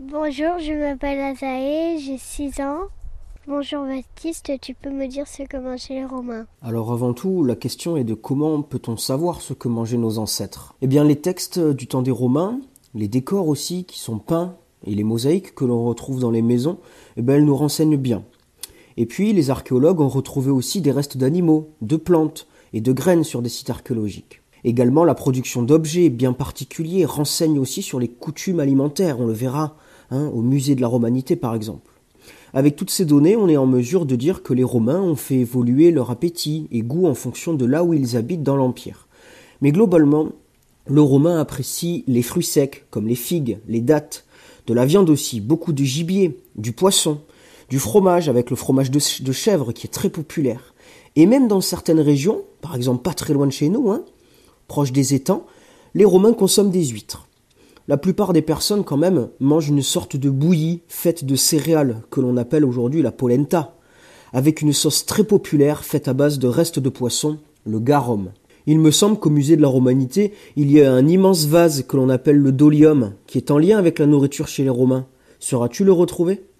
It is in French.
Bonjour, je m'appelle Azaé, j'ai 6 ans. Bonjour Baptiste, tu peux me dire ce que mangeaient les Romains? Alors avant tout, la question est de comment peut-on savoir ce que mangeaient nos ancêtres? Eh bien les textes du temps des Romains, les décors aussi qui sont peints et les mosaïques que l'on retrouve dans les maisons, eh bien elles nous renseignent bien. Et puis les archéologues ont retrouvé aussi des restes d'animaux, de plantes et de graines sur des sites archéologiques. Également, la production d'objets bien particuliers renseigne aussi sur les coutumes alimentaires, on le verra Hein, au musée de la Romanité par exemple. Avec toutes ces données, on est en mesure de dire que les Romains ont fait évoluer leur appétit et goût en fonction de là où ils habitent dans l'Empire. Mais globalement, le Romain apprécie les fruits secs, comme les figues, les dattes, de la viande aussi, beaucoup de gibier, du poisson, du fromage avec le fromage de, chèvre qui est très populaire. Et même dans certaines régions, par exemple pas très loin de chez nous, hein, proche des étangs, les Romains consomment des huîtres. La plupart des personnes, quand même, mangent une sorte de bouillie faite de céréales, que l'on appelle aujourd'hui la polenta, avec une sauce très populaire faite à base de restes de poisson, le garum. Il me semble qu'au musée de la Romanité, il y a un immense vase que l'on appelle le dolium, qui est en lien avec la nourriture chez les Romains. Sauras-tu le retrouver?